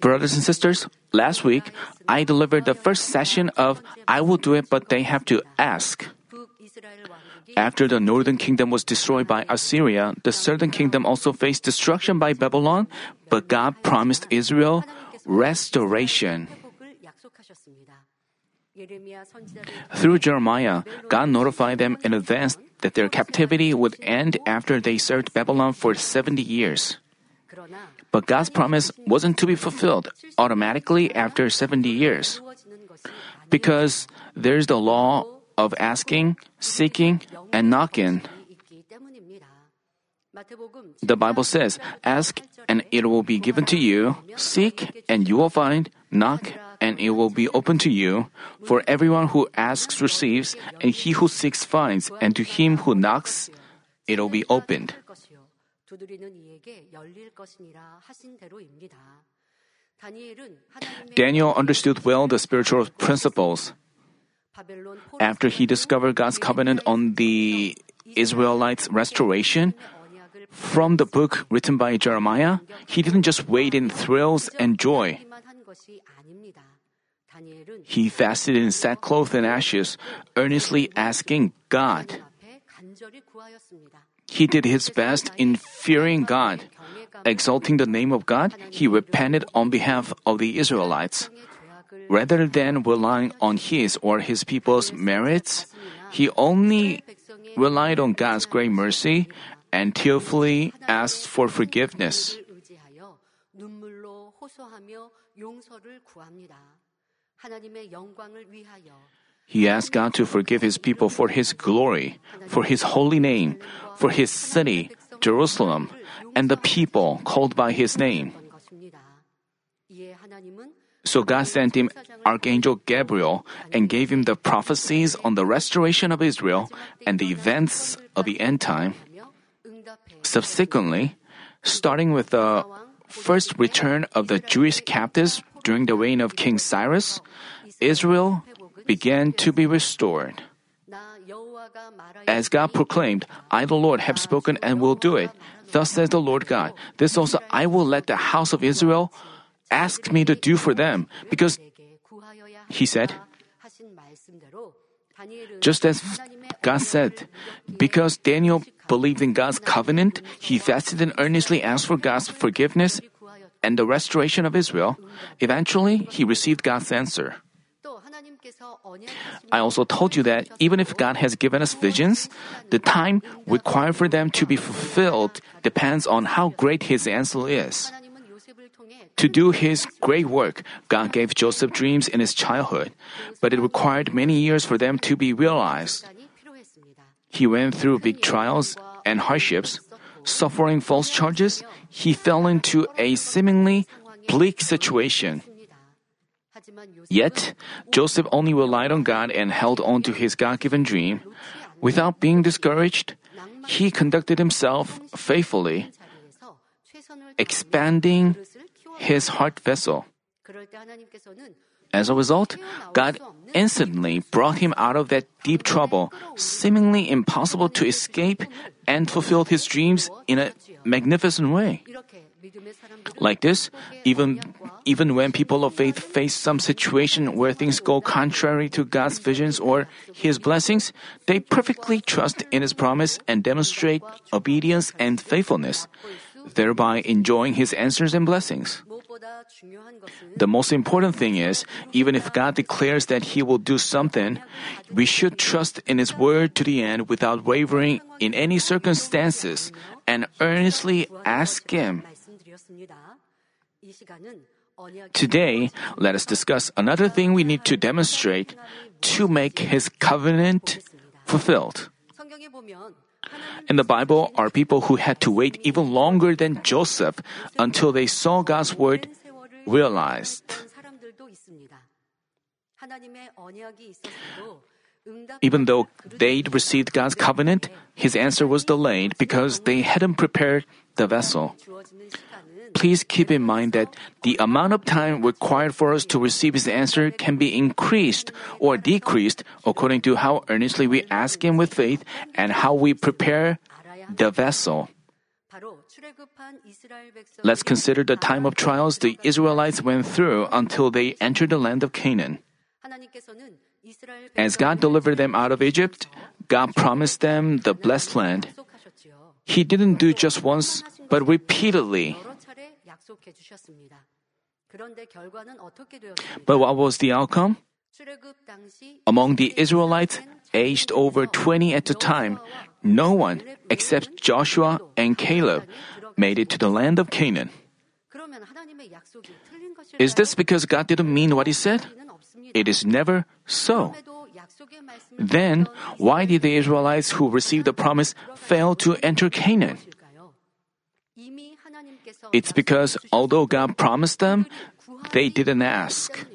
Brothers and sisters, last week I delivered the first session of I will do it, but they have to ask. After the northern kingdom was destroyed by Assyria, the southern kingdom also faced destruction by Babylon, but God promised Israel restoration. Through Jeremiah, God notified them in advance that their captivity would end after they served Babylon for 70 years. But God's promise wasn't to be fulfilled automatically after 70 years. Because there's the law of asking, seeking, and knocking. The Bible says, Ask and it will be given to you, seek and you will find, knock and it will be open to you. For everyone who asks receives, and he who seeks finds, and to him who knocks it will be opened. Daniel understood well the spiritual principles. After he discovered God's covenant on the Israelites' restoration, from the book written by Jeremiah, he didn't just wait in thrills and joy. He fasted in sackcloth and ashes, earnestly asking God. He did his best in fearing God. Exalting the name of God, he repented on behalf of the Israelites. Rather than relying on his or his people's merits, he only relied on God's great mercy and tearfully asked for forgiveness. He asked God to forgive his people for his glory, for his holy name, for his city, Jerusalem, and the people called by his name. So God sent him Archangel Gabriel and gave him the prophecies on the restoration of Israel and the events of the end time. Subsequently, starting with the first return of the Jewish captives during the reign of King Cyrus, Israel began to be restored. As God proclaimed, I, the Lord, have spoken and will do it. Thus says the Lord God, this also I will let the house of Israel ask me to do for them, because he said, just as God said, because Daniel believed in God's covenant, he fasted and earnestly asked for God's forgiveness and the restoration of Israel. Eventually, he received God's answer. I also told you that even if God has given us visions, the time required for them to be fulfilled depends on how great His answer is. To do His great work, God gave Joseph dreams in his childhood, but it required many years for them to be realized. He went through big trials and hardships. Suffering false charges, he fell into a seemingly bleak situation. Yet, Joseph only relied on God and held on to his God given dream. Without being discouraged, he conducted himself faithfully, expanding his heart vessel. As a result, God instantly brought him out of that deep trouble, seemingly impossible to escape, and fulfilled his dreams in a magnificent way. Like this, even, even when people of faith face some situation where things go contrary to God's visions or His blessings, they perfectly trust in His promise and demonstrate obedience and faithfulness, thereby enjoying His answers and blessings. The most important thing is, even if God declares that He will do something, we should trust in His word to the end without wavering in any circumstances and earnestly ask Him. Today, let us discuss another thing we need to demonstrate to make His covenant fulfilled. In the Bible are people who had to wait even longer than Joseph until they saw God's word realized. Even though they'd received God's covenant, his answer was delayed because they hadn't prepared the vessel. Please keep in mind that the amount of time required for us to receive his answer can be increased or decreased according to how earnestly we ask him with faith and how we prepare the vessel. Let's consider the time of trials the Israelites went through until they entered the land of Canaan. As God delivered them out of Egypt, God promised them the blessed land. He didn't do just once, but repeatedly. But what was the outcome? Among the Israelites aged over 20 at the time, no one except Joshua and Caleb made it to the land of Canaan. Is this because God didn't mean what He said? It is never so. Then, why did the Israelites who received the promise fail to enter Canaan? It's because although God promised them, they didn't ask.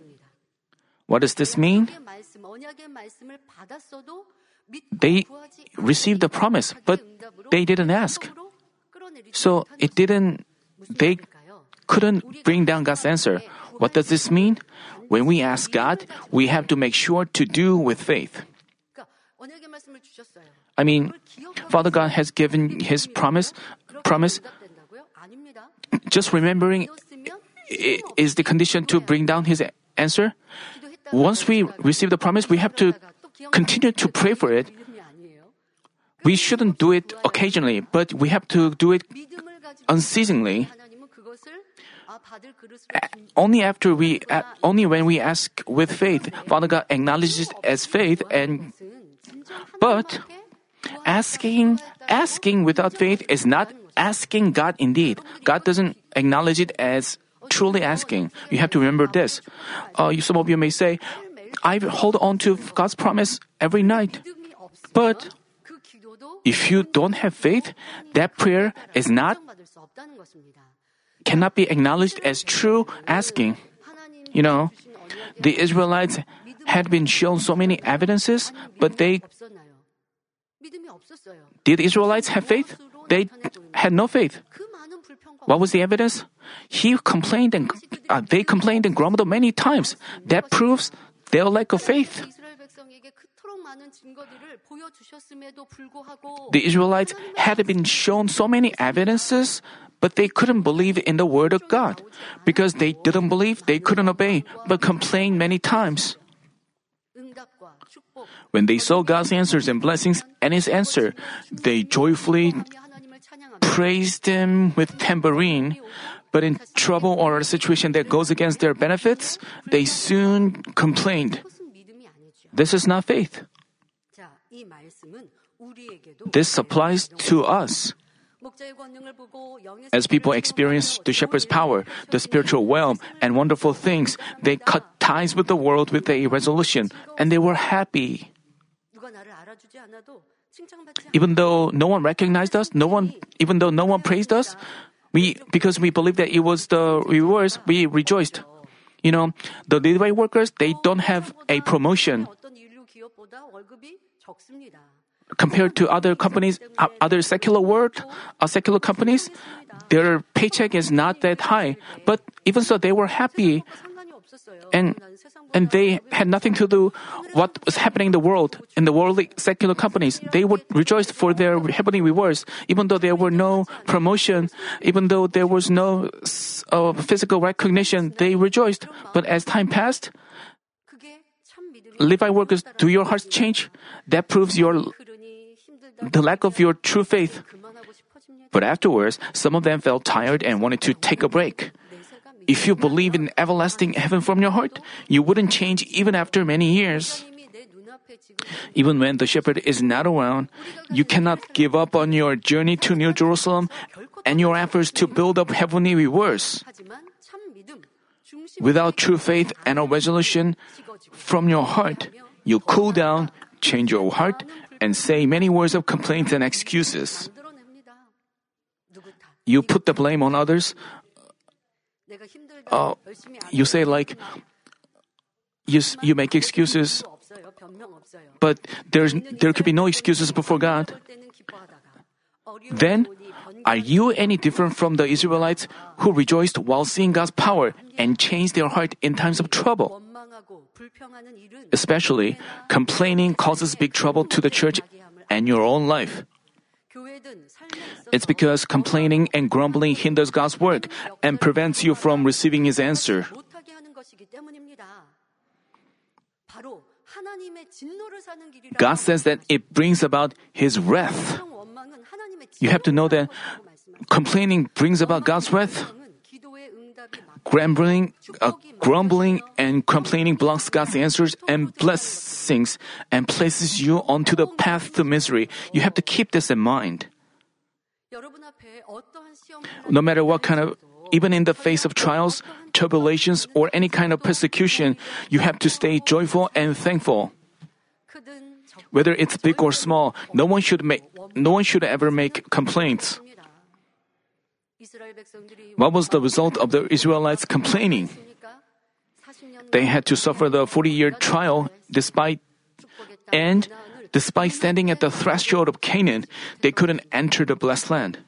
What does this mean? They received the promise, but they didn't ask. So it didn't, they couldn't bring down God's answer. What does this mean? When we ask God, we have to make sure to do with faith. I mean, Father God has given His promise. Promise. Just remembering is the condition to bring down His answer. Once we receive the promise, we have to continue to pray for it. We shouldn't do it occasionally, but we have to do it unceasingly. Only after we, only when we ask with faith, Father God acknowledges as faith and, but asking, asking without faith is not asking God indeed. God doesn't acknowledge it as truly asking. You have to remember this. Uh, some of you may say, I hold on to God's promise every night. But if you don't have faith, that prayer is not cannot be acknowledged as true asking. You know, the Israelites had been shown so many evidences, but they did Israelites have faith? They had no faith. What was the evidence? He complained and uh, they complained and grumbled many times. That proves their lack of faith. The Israelites had been shown so many evidences, but they couldn't believe in the word of God. Because they didn't believe, they couldn't obey, but complained many times. When they saw God's answers and blessings and His answer, they joyfully praised Him with tambourine. But in trouble or a situation that goes against their benefits, they soon complained. This is not faith. This applies to us. As people experience the shepherd's power, the spiritual realm, and wonderful things, they cut ties with the world with a resolution, and they were happy. Even though no one recognized us, no one, even though no one praised us, we, because we believed that it was the rewards, we rejoiced. You know, the Levite workers, they don't have a promotion compared to other companies, uh, other secular world, uh, secular companies, their paycheck is not that high. But even so, they were happy, and and they had nothing to do what was happening in the world in the worldly secular companies. They would rejoice for their heavenly rewards, even though there were no promotion, even though there was no uh, physical recognition. They rejoiced. But as time passed, Levi workers, do your hearts change? That proves your the lack of your true faith. But afterwards, some of them felt tired and wanted to take a break. If you believe in everlasting heaven from your heart, you wouldn't change even after many years. Even when the shepherd is not around, you cannot give up on your journey to New Jerusalem and your efforts to build up heavenly rewards. Without true faith and a resolution from your heart, you cool down, change your heart, and say many words of complaints and excuses. You put the blame on others. Uh, you say like, you, you make excuses, but there's, there could be no excuses before God. Then, are you any different from the Israelites who rejoiced while seeing God's power and changed their heart in times of trouble? Especially, complaining causes big trouble to the church and your own life. It's because complaining and grumbling hinders God's work and prevents you from receiving His answer. God says that it brings about His wrath. You have to know that complaining brings about God's wrath. Grumbling, uh, grumbling and complaining blocks God's answers and blessings and places you onto the path to misery. You have to keep this in mind. No matter what kind of, even in the face of trials, tribulations, or any kind of persecution, you have to stay joyful and thankful. Whether it's big or small, no one should make, no one should ever make complaints. What was the result of the Israelites complaining? They had to suffer the 40 year trial despite, and despite standing at the threshold of Canaan, they couldn't enter the blessed land.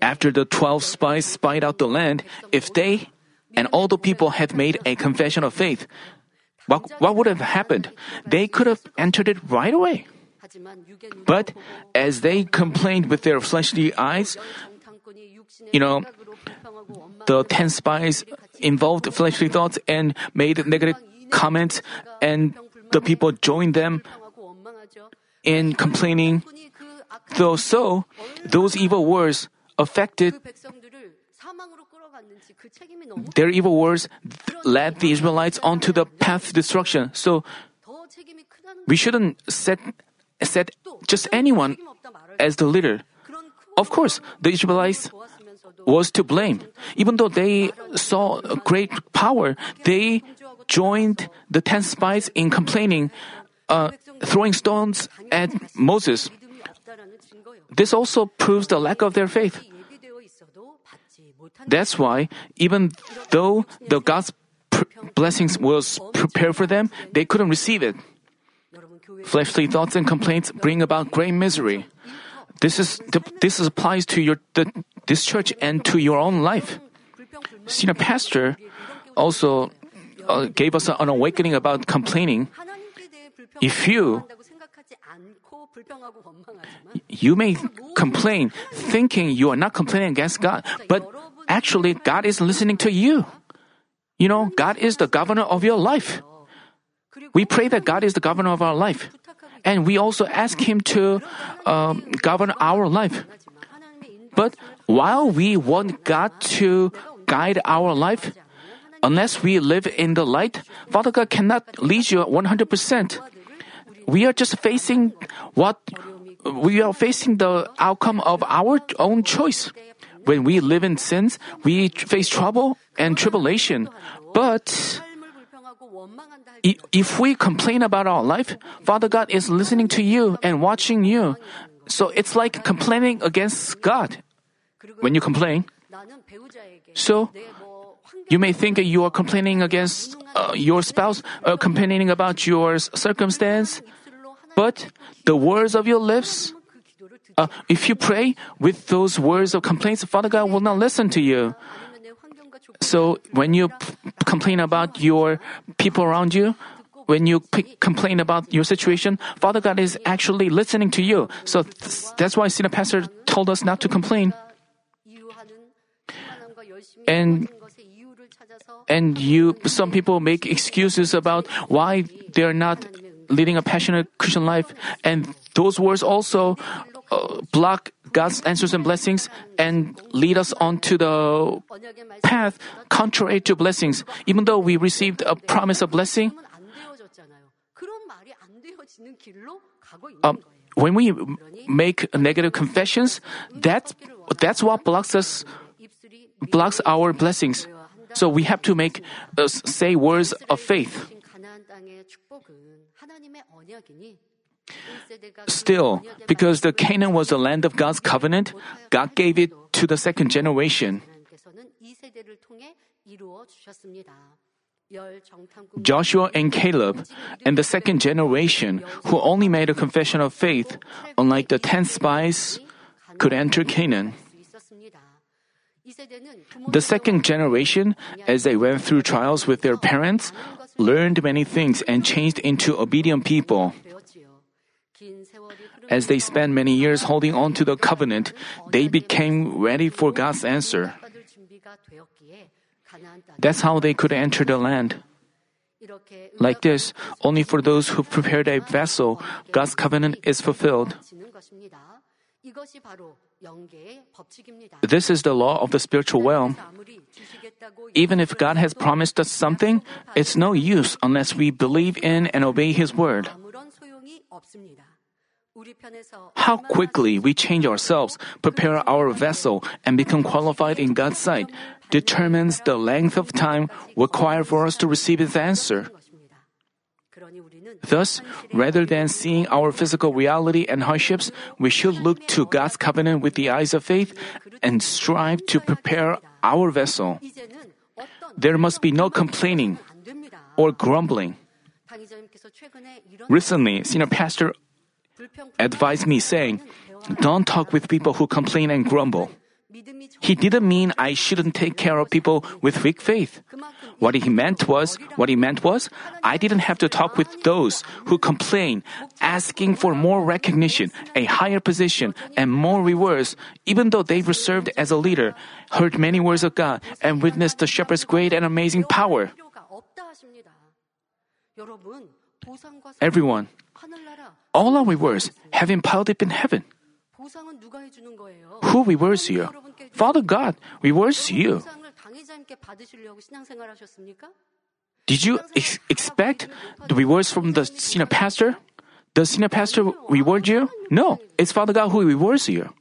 After the 12 spies spied out the land, if they and all the people had made a confession of faith, what, what would have happened? They could have entered it right away. But as they complained with their fleshly eyes, you know, the ten spies involved fleshly thoughts and made negative comments, and the people joined them in complaining. Though so, those evil words affected their evil words led the Israelites onto the path of destruction. So we shouldn't set set just anyone as the leader. Of course, the Israelites was to blame. Even though they saw great power, they joined the ten spies in complaining, uh, throwing stones at Moses. This also proves the lack of their faith. That's why, even though the God's pr- blessings was prepared for them, they couldn't receive it. Fleshly thoughts and complaints bring about great misery. This is this applies to your the, this church and to your own life. Senior pastor also uh, gave us an awakening about complaining. If you you may complain thinking you are not complaining against God, but actually God is listening to you. You know, God is the governor of your life. We pray that God is the governor of our life. And we also ask Him to um, govern our life. But while we want God to guide our life, unless we live in the light, Father God cannot lead you 100%. We are just facing what we are facing the outcome of our own choice. When we live in sins, we face trouble and tribulation. But if we complain about our life, Father God is listening to you and watching you. So it's like complaining against God when you complain. So you may think you are complaining against uh, your spouse, uh, complaining about your circumstance, but the words of your lips, uh, if you pray with those words of complaints, Father God will not listen to you. So when you p- complain about your people around you, when you p- complain about your situation, Father God is actually listening to you. So th- that's why Senior Pastor told us not to complain. And and you, some people make excuses about why they're not leading a passionate Christian life, and those words also uh, block God's answers and blessings and lead us onto the path contrary to blessings. Even though we received a promise of blessing, um, when we make negative confessions, that's that's what blocks us, blocks our blessings. So we have to make uh, say words of faith. Still, because the Canaan was the land of God's covenant, God gave it to the second generation. Joshua and Caleb and the second generation who only made a confession of faith, unlike the ten spies, could enter Canaan. The second generation, as they went through trials with their parents, learned many things and changed into obedient people. As they spent many years holding on to the covenant, they became ready for God's answer. That's how they could enter the land. Like this, only for those who prepared a vessel, God's covenant is fulfilled. This is the law of the spiritual realm. Even if God has promised us something, it's no use unless we believe in and obey His word. How quickly we change ourselves, prepare our vessel, and become qualified in God's sight determines the length of time required for us to receive His answer. Thus, rather than seeing our physical reality and hardships, we should look to God's covenant with the eyes of faith and strive to prepare our vessel. There must be no complaining or grumbling. Recently, senior pastor advised me saying, Don't talk with people who complain and grumble. He didn't mean I shouldn't take care of people with weak faith. What he meant was, what he meant was, I didn't have to talk with those who complain, asking for more recognition, a higher position, and more rewards, even though they were served as a leader, heard many words of God, and witnessed the shepherd's great and amazing power. Everyone, all our rewards have been piled up in heaven. Who rewards you? Father God rewards you. Did you ex- expect the rewards from the senior pastor? Does senior pastor reward you? No, it's Father God who rewards you.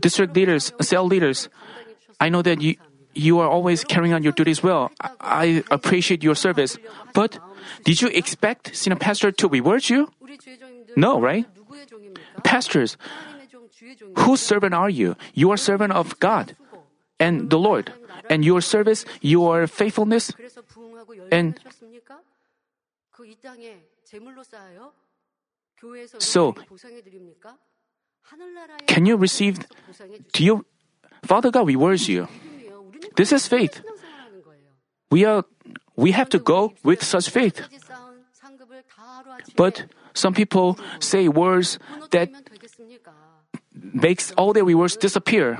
District leaders, cell leaders, I know that you, you are always carrying on your duties well. I, appreciate your service. But did you expect senior pastor to reward you? No, right? Pastors, whose servant are you? You are servant of God and the Lord. And your service, your faithfulness, and so can you receive do you Father God rewards you. This is faith. We are we have to go with such faith. But some people say words that makes all their rewards disappear.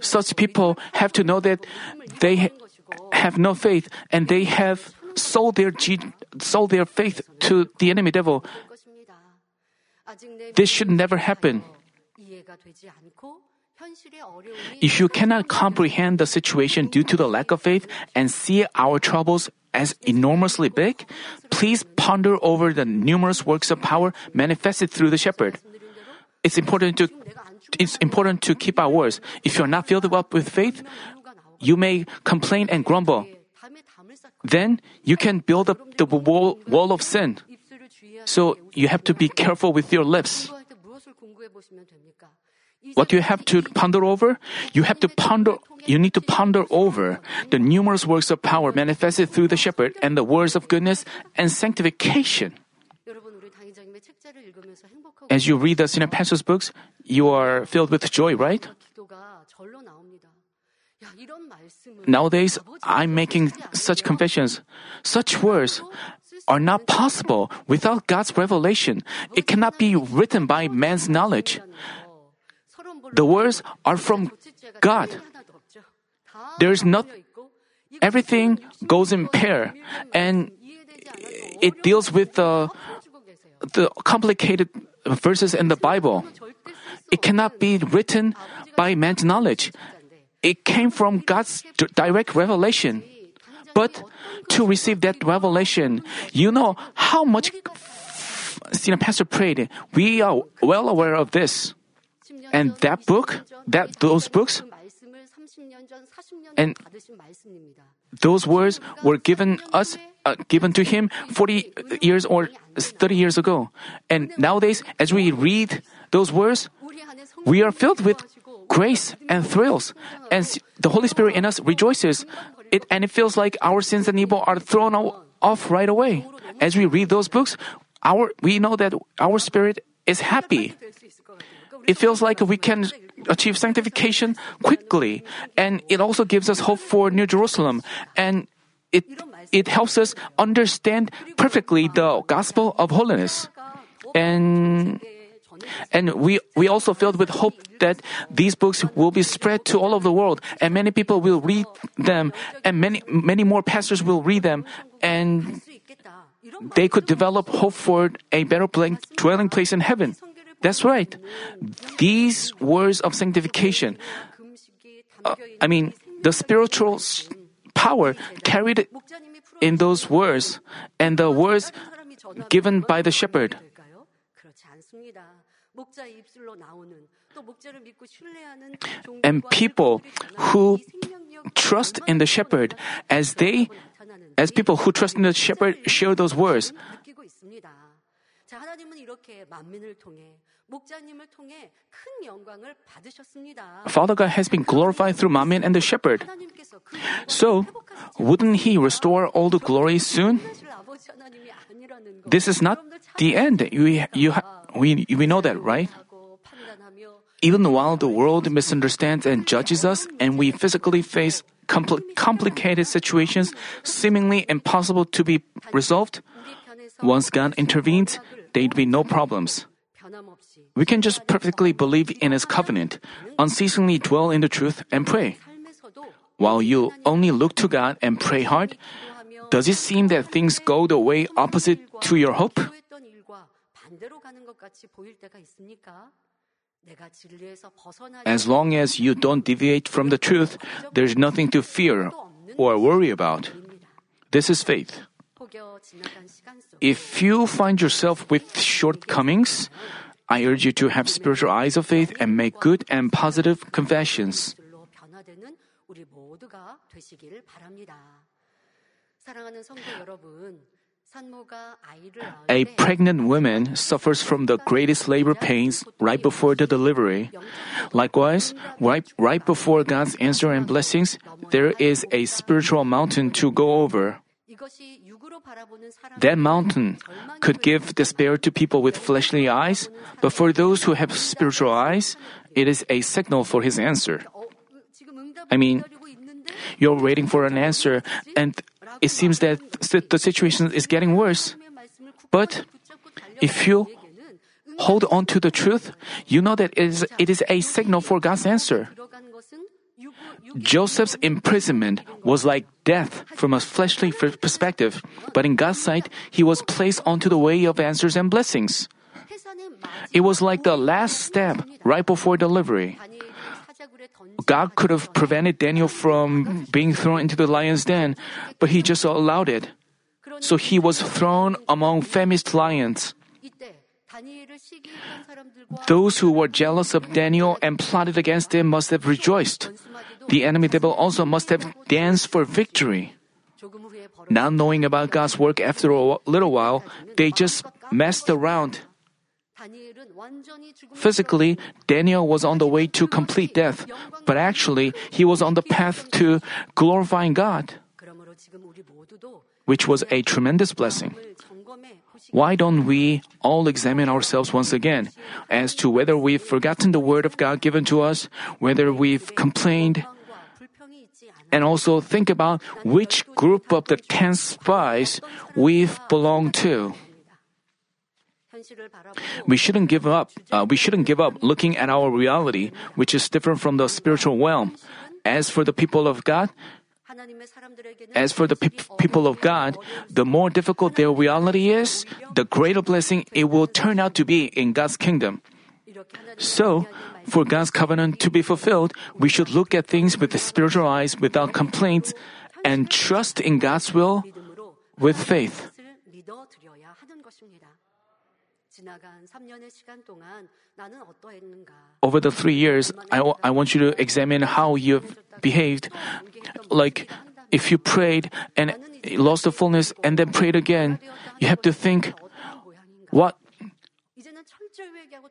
Such people have to know that they have no faith and they have sold their sold their faith to the enemy devil. This should never happen. If you cannot comprehend the situation due to the lack of faith and see our troubles as enormously big, please ponder over the numerous works of power manifested through the shepherd. It's important to it's important to keep our words. If you're not filled up with faith, you may complain and grumble. Then you can build up the wall, wall of sin. So you have to be careful with your lips. What do you have to ponder over? You have to ponder, you need to ponder over the numerous works of power manifested through the shepherd and the words of goodness and sanctification. As you read the senior pastor's books, you are filled with joy, right? Nowadays, I'm making such confessions. Such words are not possible without God's revelation. It cannot be written by man's knowledge. The words are from God. There's not everything goes in pair and it deals with the the complicated verses in the Bible. It cannot be written by man's knowledge. It came from God's direct revelation. But to receive that revelation, you know how much Senior Pastor prayed. We are well aware of this. And that book, that those books, and those words were given us, uh, given to him 40 years or 30 years ago. And nowadays, as we read those words, we are filled with grace and thrills, and the Holy Spirit in us rejoices. It and it feels like our sins and evil are thrown off right away. As we read those books, our we know that our spirit is happy. It feels like we can achieve sanctification quickly, and it also gives us hope for New Jerusalem, and it it helps us understand perfectly the gospel of holiness. And and we, we also filled with hope that these books will be spread to all of the world and many people will read them and many, many more pastors will read them and they could develop hope for a better dwelling place in heaven. That's right. These words of sanctification, uh, I mean, the spiritual power carried in those words and the words given by the shepherd. And people who trust in the shepherd as they as people who trust in the shepherd share those words. Father God has been glorified through Manmin and the shepherd. So, wouldn't He restore all the glory soon? This is not the end. You, you, we, we know that, right? Even while the world misunderstands and judges us, and we physically face compl- complicated situations seemingly impossible to be resolved, once God intervenes, there'd be no problems. We can just perfectly believe in His covenant, unceasingly dwell in the truth, and pray. While you only look to God and pray hard, does it seem that things go the way opposite to your hope? As long as you don't deviate from the truth, there's nothing to fear or worry about. This is faith. If you find yourself with shortcomings, I urge you to have spiritual eyes of faith and make good and positive confessions. A pregnant woman suffers from the greatest labor pains right before the delivery. Likewise, right, right before God's answer and blessings, there is a spiritual mountain to go over. That mountain could give despair to people with fleshly eyes, but for those who have spiritual eyes, it is a signal for his answer. I mean, you're waiting for an answer, and it seems that the situation is getting worse. But if you hold on to the truth, you know that it is, it is a signal for God's answer. Joseph's imprisonment was like death from a fleshly perspective, but in God's sight, he was placed onto the way of answers and blessings. It was like the last step right before delivery. God could have prevented Daniel from being thrown into the lion's den, but he just allowed it. So he was thrown among famished lions. Those who were jealous of Daniel and plotted against him must have rejoiced. The enemy devil also must have danced for victory. Not knowing about God's work after a little while, they just messed around. Physically, Daniel was on the way to complete death, but actually, he was on the path to glorifying God, which was a tremendous blessing. Why don't we all examine ourselves once again as to whether we've forgotten the word of God given to us, whether we've complained, and also think about which group of the 10 spies we've belonged to? We shouldn't give up. Uh, we shouldn't give up looking at our reality, which is different from the spiritual realm. As for the people of God, as for the pe- people of God, the more difficult their reality is, the greater blessing it will turn out to be in God's kingdom. So, for God's covenant to be fulfilled, we should look at things with the spiritual eyes without complaints and trust in God's will with faith. Over the three years, I, w- I want you to examine how you've behaved. Like, if you prayed and lost the fullness and then prayed again, you have to think, what?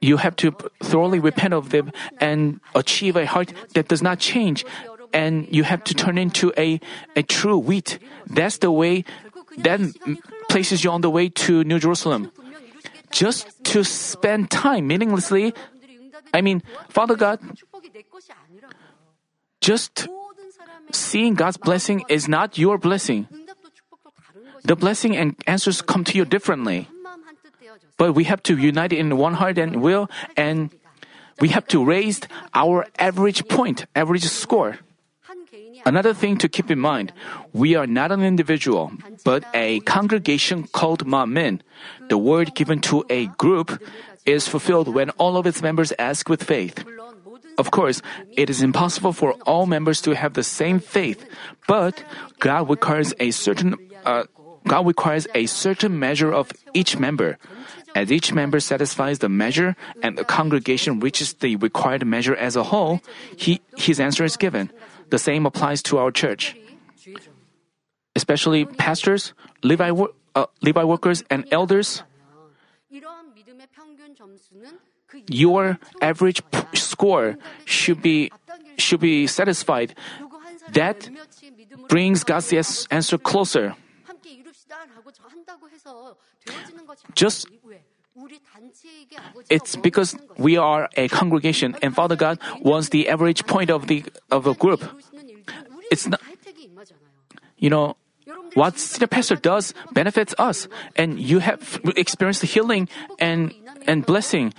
You have to thoroughly repent of them and achieve a heart that does not change. And you have to turn into a, a true wheat. That's the way that places you on the way to New Jerusalem just to spend time meaninglessly. I mean, Father God, just seeing God's blessing is not your blessing. The blessing and answers come to you differently. but we have to unite in one heart and will, and we have to raise our average point, average score. Another thing to keep in mind, we are not an individual, but a congregation called Manmin. The word given to a group is fulfilled when all of its members ask with faith. Of course, it is impossible for all members to have the same faith, but God requires a certain uh, God requires a certain measure of each member. As each member satisfies the measure and the congregation reaches the required measure as a whole, he, his answer is given. The same applies to our church. Especially pastors, Levi, uh, Levi workers, and elders. Your average score should be should be satisfied. That brings God's answer closer. Just it's because we are a congregation and Father God wants the average point of the of a group. It's not you know what the pastor does benefits us and you have experienced the healing and and blessing.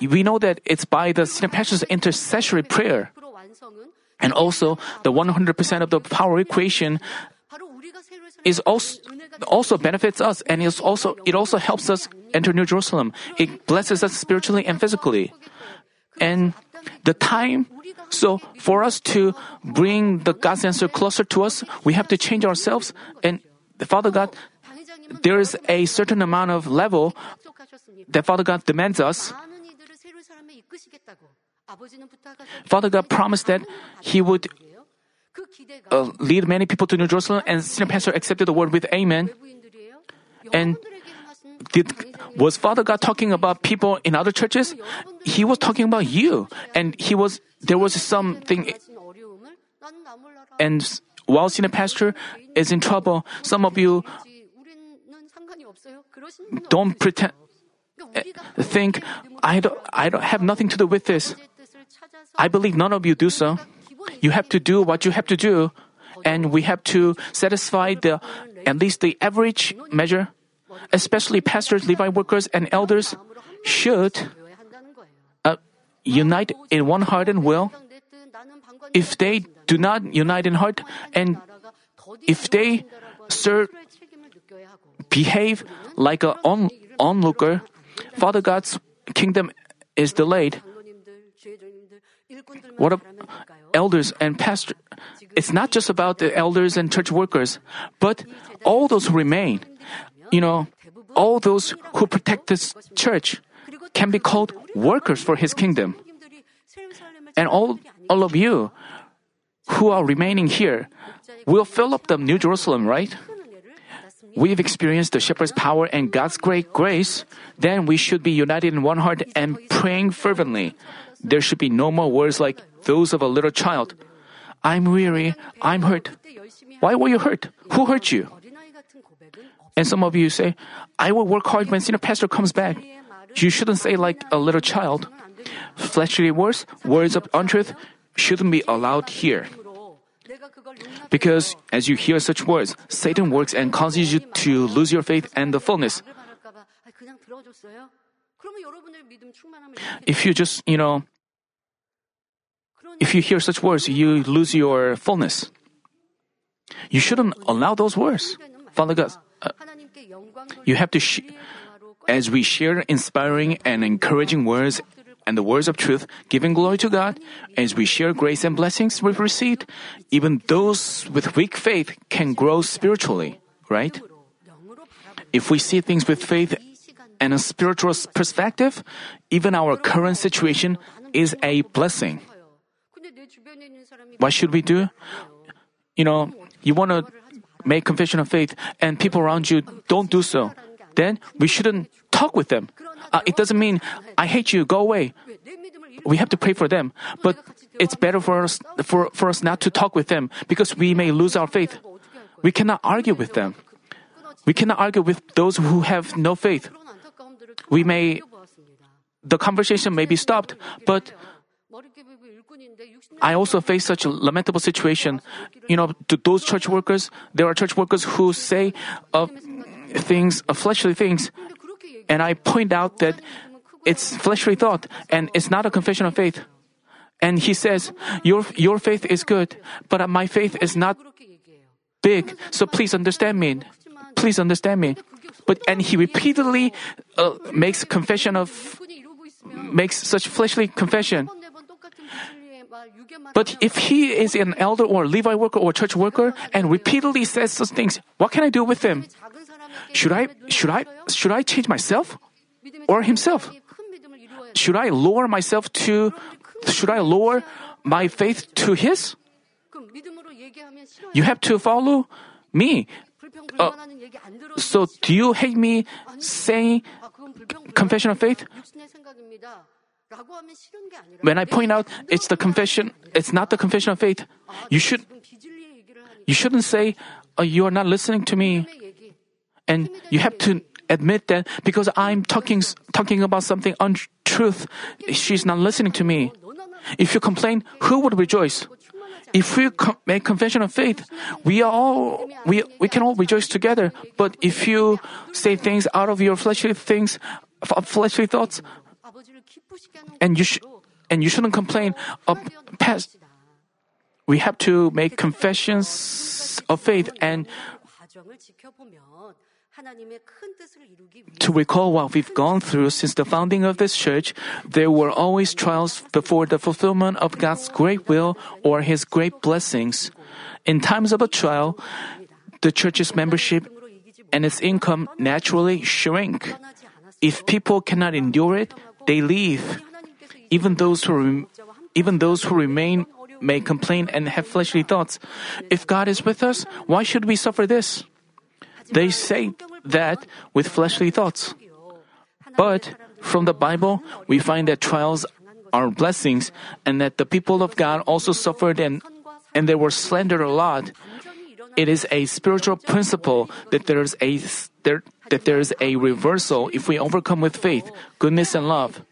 We know that it's by the senior pastor's intercessory prayer. And also the 100% of the power equation is also also benefits us and is also it also helps us enter New Jerusalem. It blesses us spiritually and physically. And the time so for us to bring the God's answer closer to us, we have to change ourselves and the Father God there is a certain amount of level that Father God demands us. Father God promised that He would uh, lead many people to New Jerusalem, and senior pastor accepted the word with amen. And did, was Father God talking about people in other churches? He was talking about you, and he was there was something. And while senior pastor is in trouble, some of you don't pretend think I don't I don't have nothing to do with this. I believe none of you do so. You have to do what you have to do, and we have to satisfy the at least the average measure. Especially pastors, Levi workers, and elders should uh, unite in one heart and will. If they do not unite in heart, and if they serve, behave like an on, onlooker, Father God's kingdom is delayed. What of elders and pastors? It's not just about the elders and church workers, but all those who remain. You know, all those who protect this church can be called workers for his kingdom. And all, all of you who are remaining here will fill up the New Jerusalem, right? We've experienced the shepherd's power and God's great grace, then we should be united in one heart and praying fervently. There should be no more words like those of a little child. I'm weary, I'm hurt. Why were you hurt? Who hurt you? And some of you say, I will work hard when senior pastor comes back. You shouldn't say like a little child. Fleshly words, words of untruth, shouldn't be allowed here. Because as you hear such words, Satan works and causes you to lose your faith and the fullness. If you just, you know, if you hear such words, you lose your fullness. You shouldn't allow those words. Father God, uh, you have to, sh- as we share inspiring and encouraging words and the words of truth, giving glory to God, as we share grace and blessings we've received, even those with weak faith can grow spiritually, right? If we see things with faith and a spiritual perspective, even our current situation is a blessing. What should we do? You know, you want to make confession of faith and people around you don't do so. Then we shouldn't talk with them. Uh, it doesn't mean I hate you, go away. We have to pray for them, but it's better for us for, for us not to talk with them because we may lose our faith. We cannot argue with them. We cannot argue with those who have no faith. We may the conversation may be stopped, but I also face such a lamentable situation. You know, to those church workers, there are church workers who say things, fleshly things, and I point out that it's fleshly thought and it's not a confession of faith. And he says, your, your faith is good, but my faith is not big, so please understand me. Please understand me. But, and he repeatedly uh, makes confession of, makes such fleshly confession. But if he is an elder or Levi worker or church worker and repeatedly says such things, what can I do with him? Should I, should I, should I change myself or himself? Should I lower myself to, should I lower my faith to his? You have to follow me. Uh, so do you hate me saying confession of faith? When I point out it's the confession, it's not the confession of faith. You should, you shouldn't say uh, you are not listening to me, and you have to admit that because I'm talking talking about something untruth, she's not listening to me. If you complain, who would rejoice? If we com- make confession of faith, we are all we we can all rejoice together. But if you say things out of your fleshly things, fleshly thoughts, and you sh- and you shouldn't complain of past. We have to make confessions of faith and to recall what we've gone through since the founding of this church, there were always trials before the fulfillment of God's great will or His great blessings. In times of a trial, the church's membership and its income naturally shrink. If people cannot endure it, they leave. Even those who even those who remain may complain and have fleshly thoughts. If God is with us, why should we suffer this? They say that with fleshly thoughts. But from the Bible, we find that trials are blessings and that the people of God also suffered and, and they were slandered a lot. It is a spiritual principle that there is a there, that there is a reversal if we overcome with faith, goodness, and love.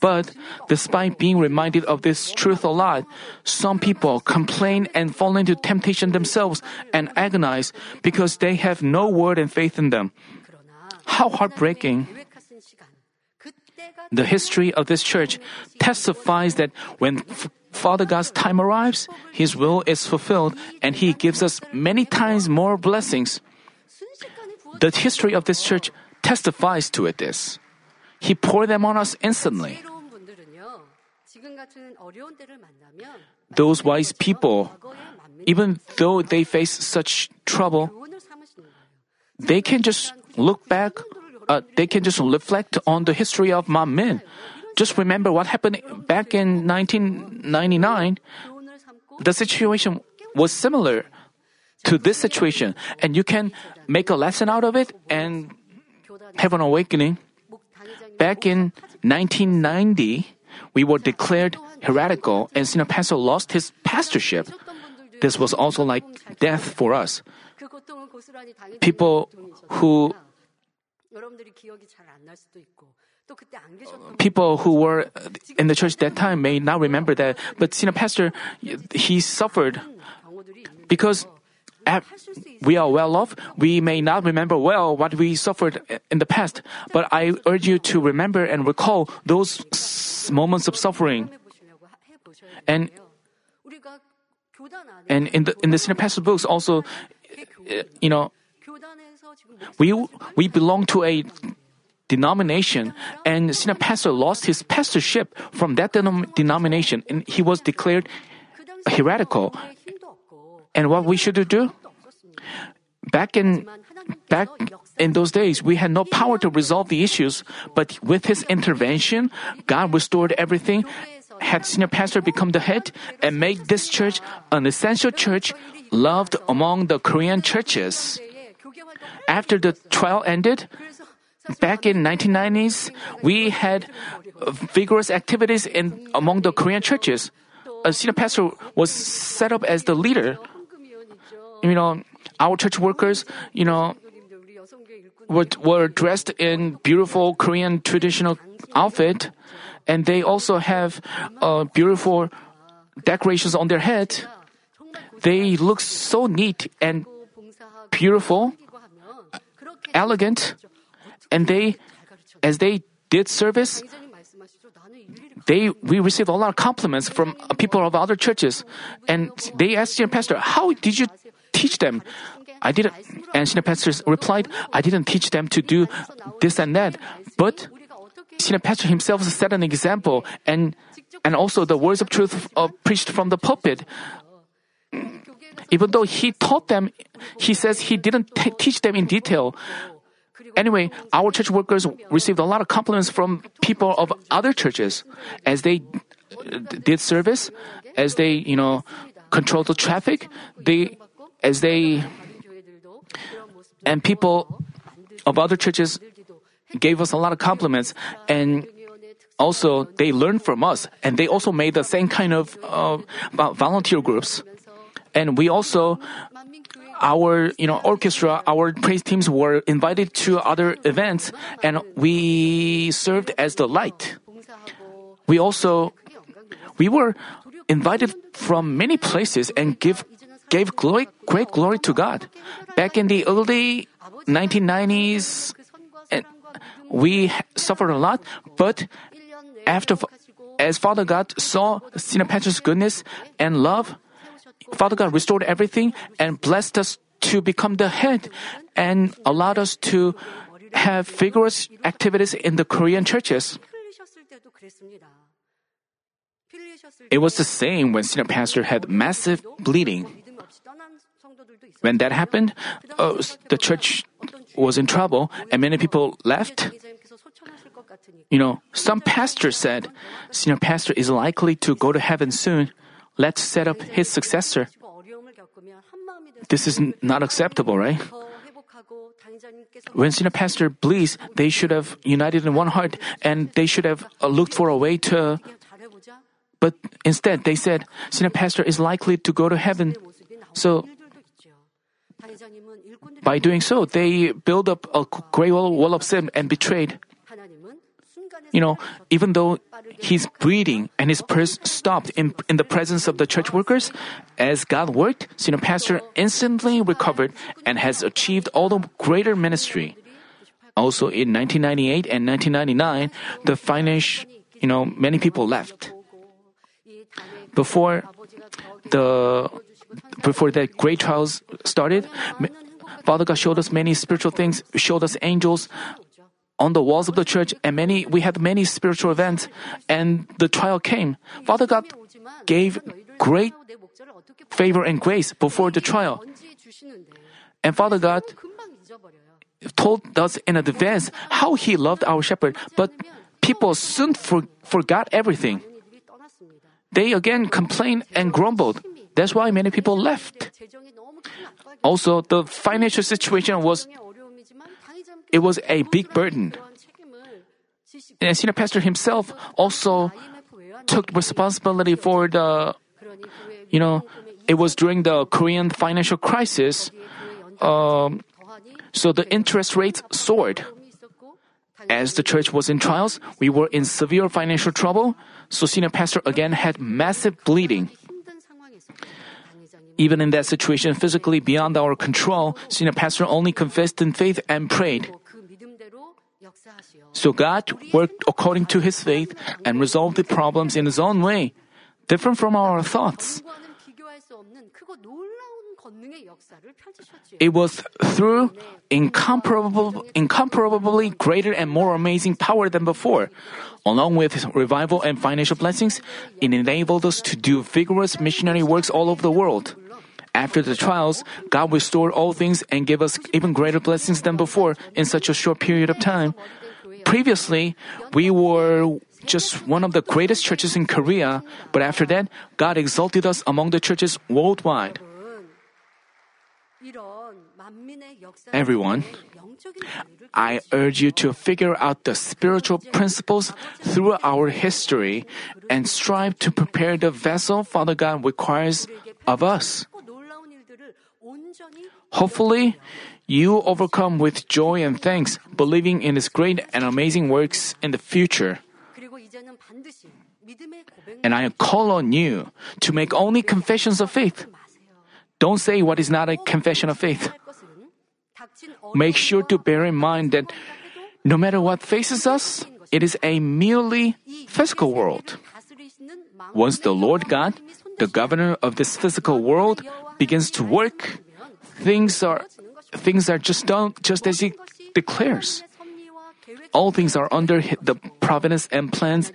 But despite being reminded of this truth a lot, some people complain and fall into temptation themselves and agonize because they have no word and faith in them. How heartbreaking. The history of this church testifies that when Father God's time arrives, His will is fulfilled and He gives us many times more blessings. The history of this church testifies to it this. He poured them on us instantly. Those wise people, even though they face such trouble, they can just look back, uh, they can just reflect on the history of Manmin. Just remember what happened back in 1999. The situation was similar to this situation, and you can make a lesson out of it and have an awakening. Back in 1990, we were declared heretical and Senior Pastor lost his pastorship. This was also like death for us. People who people who were in the church that time may not remember that, but senior pastor, he suffered because we are well off. We may not remember well what we suffered in the past, but I urge you to remember and recall those moments of suffering. And and in the in the senior pastor books also, eh, you know, we we belong to a denomination, and senior pastor lost his pastorship from that denom- denomination, and he was declared heretical. And what we should do? Back in back in those days, we had no power to resolve the issues, but with his intervention, God restored everything, had senior pastor become the head, and made this church an essential church loved among the Korean churches. After the trial ended, back in 1990s, we had vigorous activities in among the Korean churches. A senior pastor was set up as the leader. You know, our church workers, you know, were, were dressed in beautiful Korean traditional outfit, and they also have uh, beautiful decorations on their head. They look so neat and beautiful, elegant, and they as they did service, they we received a lot of compliments from people of other churches, and they asked senior pastor, "How did you teach them?" I didn't, and senior pastor replied, "I didn't teach them to do this and that, but." Senior pastor himself set an example, and and also the words of truth uh, preached from the pulpit. Even though he taught them, he says he didn't t- teach them in detail. Anyway, our church workers received a lot of compliments from people of other churches as they did service, as they, you know, controlled the traffic, they, as they, and people of other churches gave us a lot of compliments and also they learned from us and they also made the same kind of uh, volunteer groups and we also our you know orchestra, our praise teams were invited to other events, and we served as the light. We also we were invited from many places and give gave glory, great glory to God. Back in the early 1990s, we suffered a lot, but after as Father God saw Senior Pastor's goodness and love, Father God restored everything and blessed us to become the head and allowed us to have vigorous activities in the Korean churches. It was the same when senior pastor had massive bleeding. When that happened, uh, the church was in trouble and many people left. You know, some pastor said, senior pastor is likely to go to heaven soon. Let's set up his successor. This is not acceptable, right? When senior pastor bleeds, they should have united in one heart and they should have uh, looked for a way to. But instead, they said senior pastor is likely to go to heaven. So, by doing so, they build up a great wall of sin and betrayed. You know, even though he's breathing and his pulse stopped in, in the presence of the church workers, as God worked, senior pastor instantly recovered and has achieved all the greater ministry. Also in 1998 and 1999, the financial, you know, many people left. Before the before that great trials started, Father God showed us many spiritual things, showed us angels, on the walls of the church and many we had many spiritual events and the trial came. Father god gave great favor and grace before the trial. And father god told us in advance how he loved our shepherd but people soon for, forgot everything. They again complained and grumbled that's why many people left also the financial situation was it was a big burden. And senior pastor himself also took responsibility for the, you know, it was during the Korean financial crisis. Um, so the interest rates soared. As the church was in trials, we were in severe financial trouble, so senior pastor again had massive bleeding. Even in that situation, physically beyond our control, senior pastor only confessed in faith and prayed. So God worked according to his faith and resolved the problems in his own way, different from our thoughts. It was through incomparable, incomparably greater and more amazing power than before. Along with revival and financial blessings, it enabled us to do vigorous missionary works all over the world. After the trials, God restored all things and gave us even greater blessings than before in such a short period of time. Previously, we were just one of the greatest churches in Korea, but after that, God exalted us among the churches worldwide. Everyone, I urge you to figure out the spiritual principles through our history and strive to prepare the vessel Father God requires of us. Hopefully, you overcome with joy and thanks, believing in His great and amazing works in the future. And I call on you to make only confessions of faith. Don't say what is not a confession of faith. Make sure to bear in mind that No matter what faces us, it is a merely physical world. Once the Lord God, the governor of this physical world, begins to work, things are things are just done just as he declares. All things are under the providence and plans.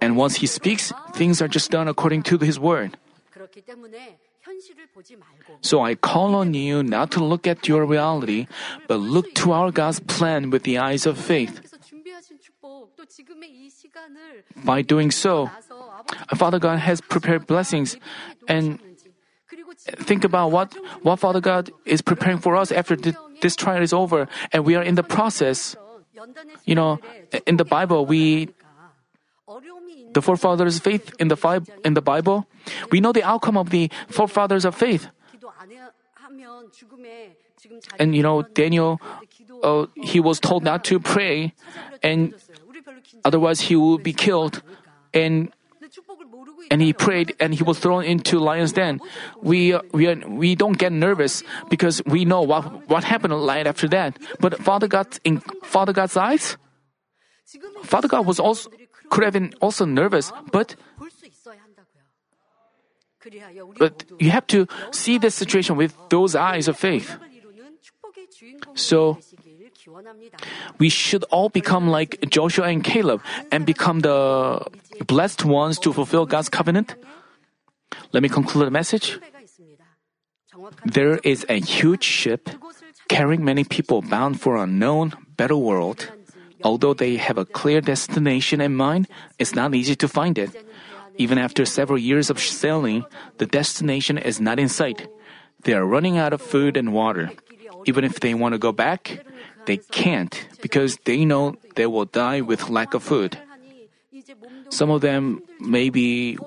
And once he speaks, things are just done according to his word. So I call on you not to look at your reality, but look to our God's plan with the eyes of faith. By doing so, Father God has prepared blessings and think about what, what Father God is preparing for us after this trial is over and we are in the process. You know, in the Bible, we the forefathers' faith in the in the Bible, we know the outcome of the forefathers of faith. And you know, Daniel, uh, he was told not to pray, and otherwise he would be killed. And and he prayed and he was thrown into lion's den. We uh, we are, we don't get nervous because we know what what happened right after that. But Father God in Father God's eyes, Father God was also could have been also nervous, but but you have to see this situation with those eyes of faith. So we should all become like Joshua and Caleb and become the blessed ones to fulfill God's covenant. Let me conclude the message. There is a huge ship carrying many people bound for an unknown, better world. Although they have a clear destination in mind, it's not easy to find it. Even after several years of sailing, the destination is not in sight. They are running out of food and water. Even if they want to go back, they can't because they know they will die with lack of food. Some of them may be,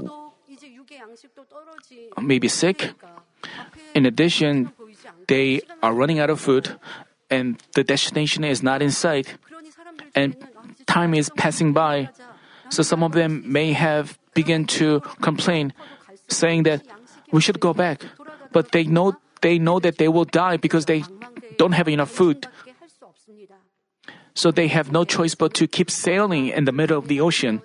may be sick. In addition, they are running out of food and the destination is not in sight and time is passing by. So some of them may have begun to complain, saying that we should go back. But they know they know that they will die because they don't have enough food. So they have no choice but to keep sailing in the middle of the ocean.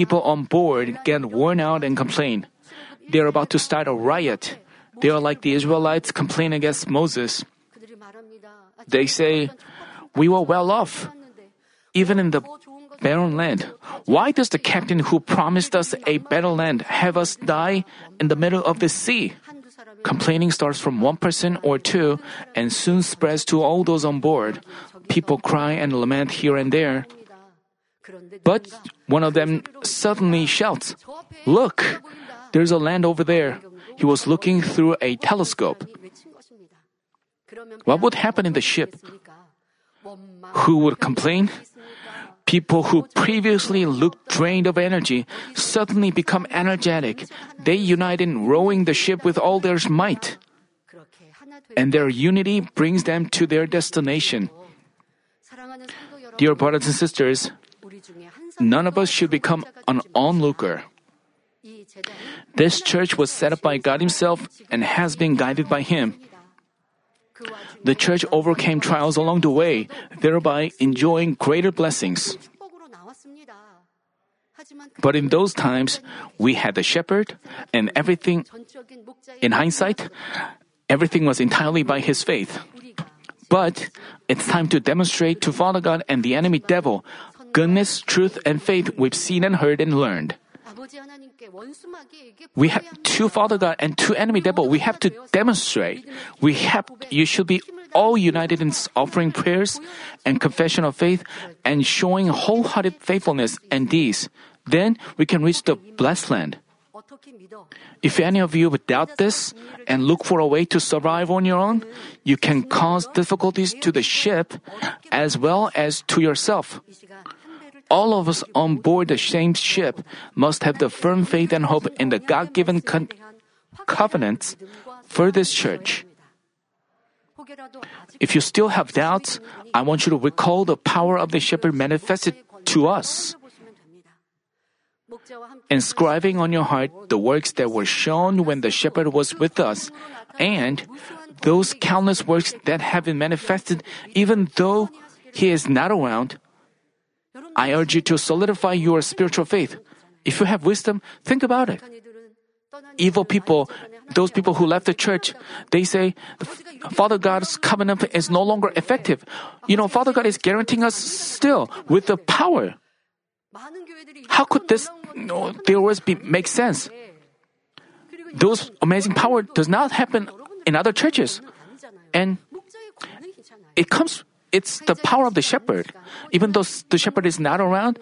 People on board get worn out and complain. They are about to start a riot. They are like the Israelites complain against Moses. They say, We were well off even in the barren land. Why does the captain who promised us a better land have us die in the middle of the sea? Complaining starts from one person or two and soon spreads to all those on board. People cry and lament here and there. But one of them suddenly shouts, Look, there's a land over there. He was looking through a telescope. What would happen in the ship? Who would complain? People who previously looked drained of energy suddenly become energetic. They unite in rowing the ship with all their might. And their unity brings them to their destination. Dear brothers and sisters, none of us should become an onlooker. This church was set up by God Himself and has been guided by Him. The church overcame trials along the way, thereby enjoying greater blessings. But in those times, we had the shepherd, and everything, in hindsight, everything was entirely by his faith. But it's time to demonstrate to Father God and the enemy devil goodness, truth, and faith we've seen and heard and learned. We have two Father God and two enemy devil. We have to demonstrate. We have. You should be all united in offering prayers and confession of faith and showing wholehearted faithfulness and deeds. Then we can reach the blessed land. If any of you doubt this and look for a way to survive on your own, you can cause difficulties to the ship as well as to yourself all of us on board the same ship must have the firm faith and hope in the God given covenants for this church. If you still have doubts, I want you to recall the power of the shepherd manifested to us. Inscribing on your heart the works that were shown when the shepherd was with us, and those countless works that have been manifested even though he is not around. I urge you to solidify your spiritual faith. If you have wisdom, think about it. Evil people, those people who left the church, they say, Father God's covenant is no longer effective. You know, Father God is guaranteeing us still with the power. How could this no, words be, make sense? Those amazing power does not happen in other churches. And it comes, it's the power of the shepherd. Even though the shepherd is not around,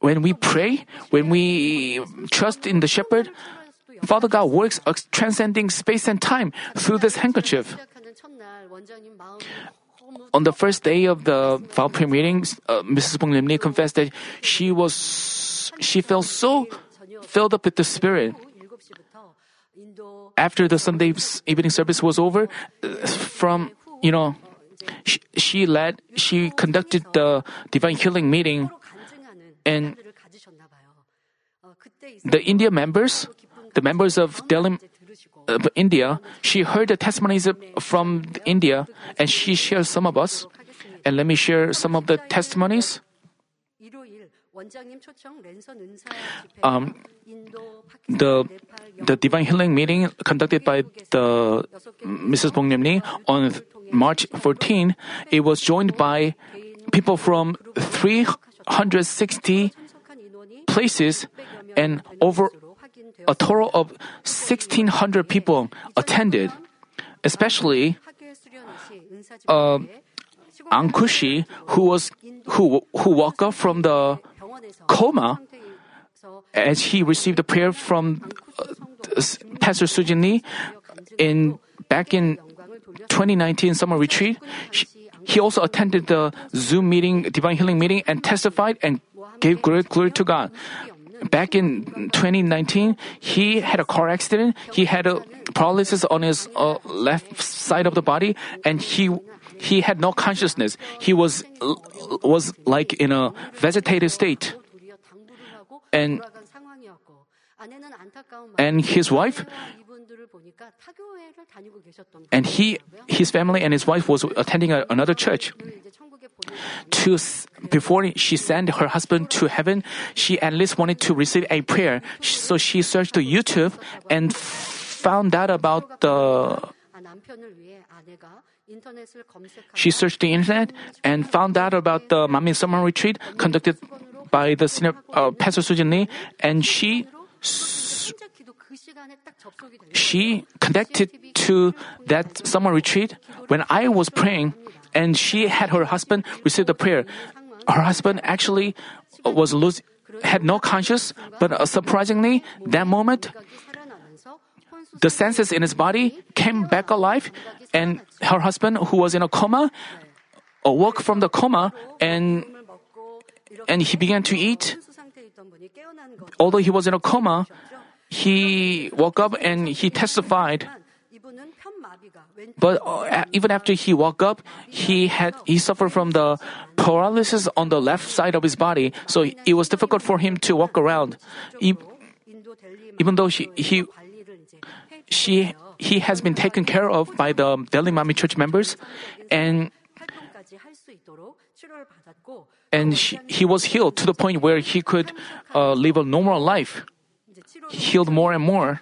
when we pray, when we trust in the shepherd, Father God works transcending space and time through this handkerchief. On the first day of the vow prayer meetings, uh, Mrs. Bong Limni confessed that she was she felt so filled up with the Spirit. After the Sunday evening service was over, uh, from you know, she, led, she conducted the divine healing meeting, and the India members, the members of Delhi, uh, India, she heard the testimonies from India, and she shared some of us. And let me share some of the testimonies. Um, the the divine healing meeting conducted by the Mrs. Bong Lim on March 14, it was joined by people from 360 places and over a total of 1,600 people attended. Especially, uh, Ankushi, who was who who woke up from the coma as he received a prayer from uh, Pastor Lee in back in 2019 summer retreat. He also attended the Zoom meeting, divine healing meeting, and testified and gave great glory to God. Back in 2019, he had a car accident. He had a paralysis on his uh, left side of the body, and he he had no consciousness. He was was like in a vegetative state. And and his wife and he his family and his wife was attending a, another church. to before she sent her husband to heaven she at least wanted to receive a prayer. So she searched the youtube and found out about the she searched the internet and found out about the Manmin summer retreat conducted by the senior uh, Pastor Sujin Lee, and she she connected to that summer retreat when I was praying, and she had her husband receive the prayer. Her husband actually was lose, had no conscience, but uh, surprisingly, that moment, the senses in his body came back alive, and her husband, who was in a coma, awoke from the coma and and he began to eat. Although he was in a coma, he woke up and he testified. But uh, even after he woke up, he had he suffered from the paralysis on the left side of his body, so it was difficult for him to walk around. Even though she he she he has been taken care of by the Delhi Manmin Church members, and and she, he was healed to the point where he could uh, live a normal life. He healed more and more.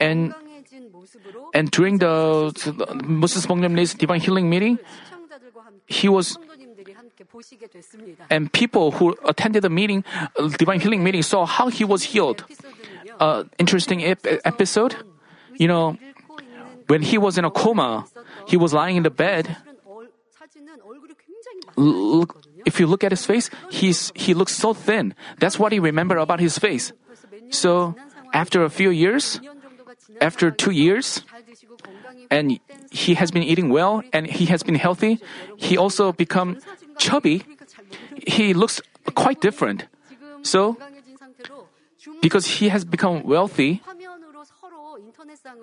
And and during the, Mrs. Bong divine healing meeting, he was and people who attended the meeting, divine healing meeting, saw how he was healed. Uh, interesting ep- episode. You know, when he was in a coma, he was lying in the bed look, if you look at his face, he's, he looks so thin. That's what he remember about his face. So after a few years, after two years, and he has been eating well and he has been healthy, he also become chubby. He looks quite different. So, because he has become wealthy,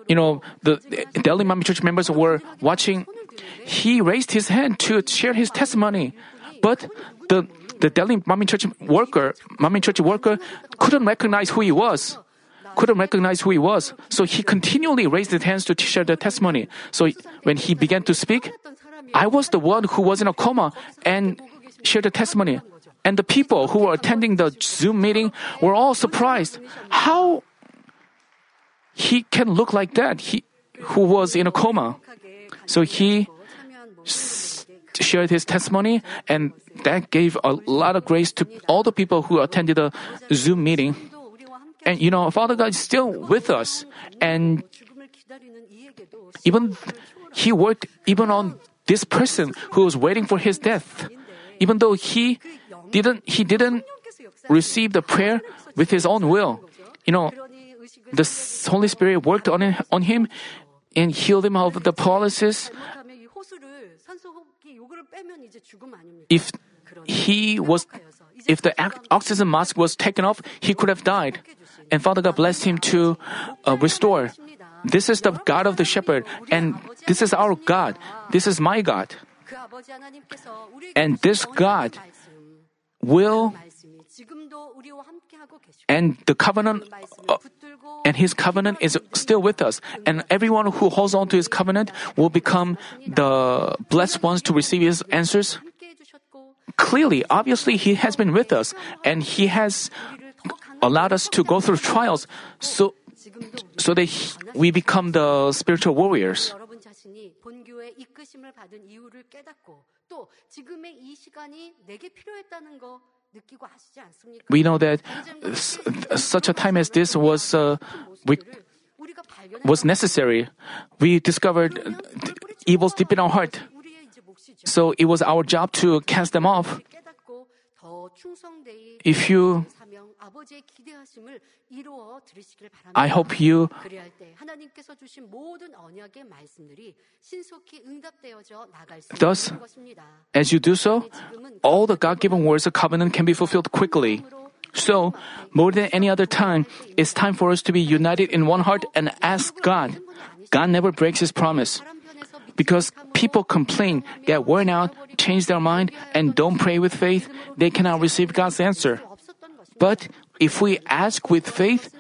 you know, the Delhi Manmin Church members were watching he raised his hand to share his testimony, but the the Delhi Manmin Church worker, Manmin Church worker, couldn't recognize who he was. couldn't recognize who he was. So he continually raised his hands to share the testimony. So when he began to speak, I was the one who was in a coma and shared the testimony. And the people who were attending the Zoom meeting were all surprised. How he can look like that? He who was in a coma. So he shared his testimony and that gave a lot of grace to all the people who attended the Zoom meeting. And you know, Father God is still with us. And even he worked even on this person who was waiting for his death. Even though he didn't he didn't receive the prayer with his own will. You know, the Holy Spirit worked on on him and healed him of the paralysis. If he was, if the oxygen mask was taken off, he could have died. And Father God blessed him to uh, restore. This is the God of the shepherd, and this is our God. This is my God. And this God will and the covenant uh, and his covenant is still with us. and everyone who holds on to his covenant will become the blessed ones to receive his answers. clearly obviously he has been with us and he has allowed us to go through trials so so that he, we become the spiritual warriors we know that such a time as this was uh, we, was necessary. We discovered evils deep in our heart. So it was our job to cast them off. If you I hope you Thus, as you do so, all the God given words of covenant can be fulfilled quickly. So, more than any other time, it's time for us to be united in one heart and ask God. God never breaks His promise. Because people complain, get worn out, change their mind, and don't pray with faith, they cannot receive God's answer. But if we ask with faith,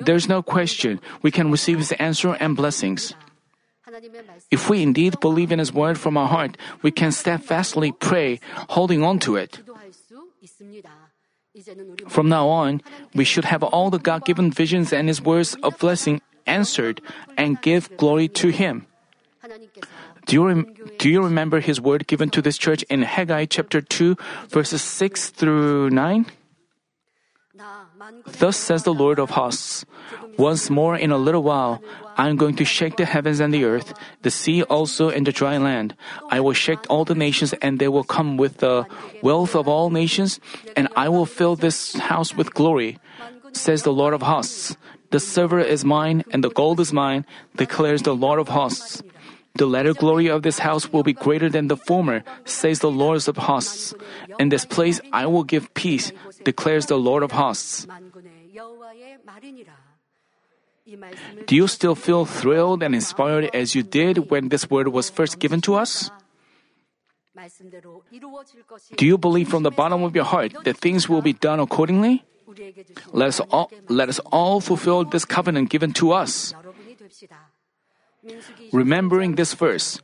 there's no question we can receive His answer and blessings. If we indeed believe in His word from our heart, we can steadfastly pray, holding on to it. From now on, we should have all the God given visions and His words of blessing answered and give glory to Him. Do you, rem- do you remember His word given to this church in Haggai chapter 2, verses 6 through 9? Thus says the Lord of hosts Once more in a little while, I am going to shake the heavens and the earth, the sea also and the dry land. I will shake all the nations, and they will come with the wealth of all nations, and I will fill this house with glory, says the Lord of hosts. The silver is mine, and the gold is mine, declares the Lord of hosts. The latter glory of this house will be greater than the former, says the Lord of hosts. In this place I will give peace, declares the Lord of hosts. Do you still feel thrilled and inspired as you did when this word was first given to us? Do you believe from the bottom of your heart that things will be done accordingly? Let us all, let us all fulfill this covenant given to us. Remembering this verse,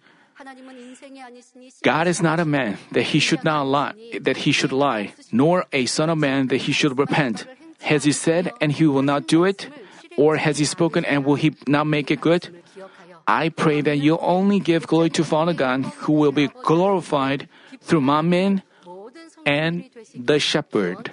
God is not a man that he should not lie, that he should lie, nor a son of man that he should repent. Has he said and he will not do it? Or has he spoken and will he not make it good? I pray that you only give glory to Father God, who will be glorified through Manmin and the shepherd.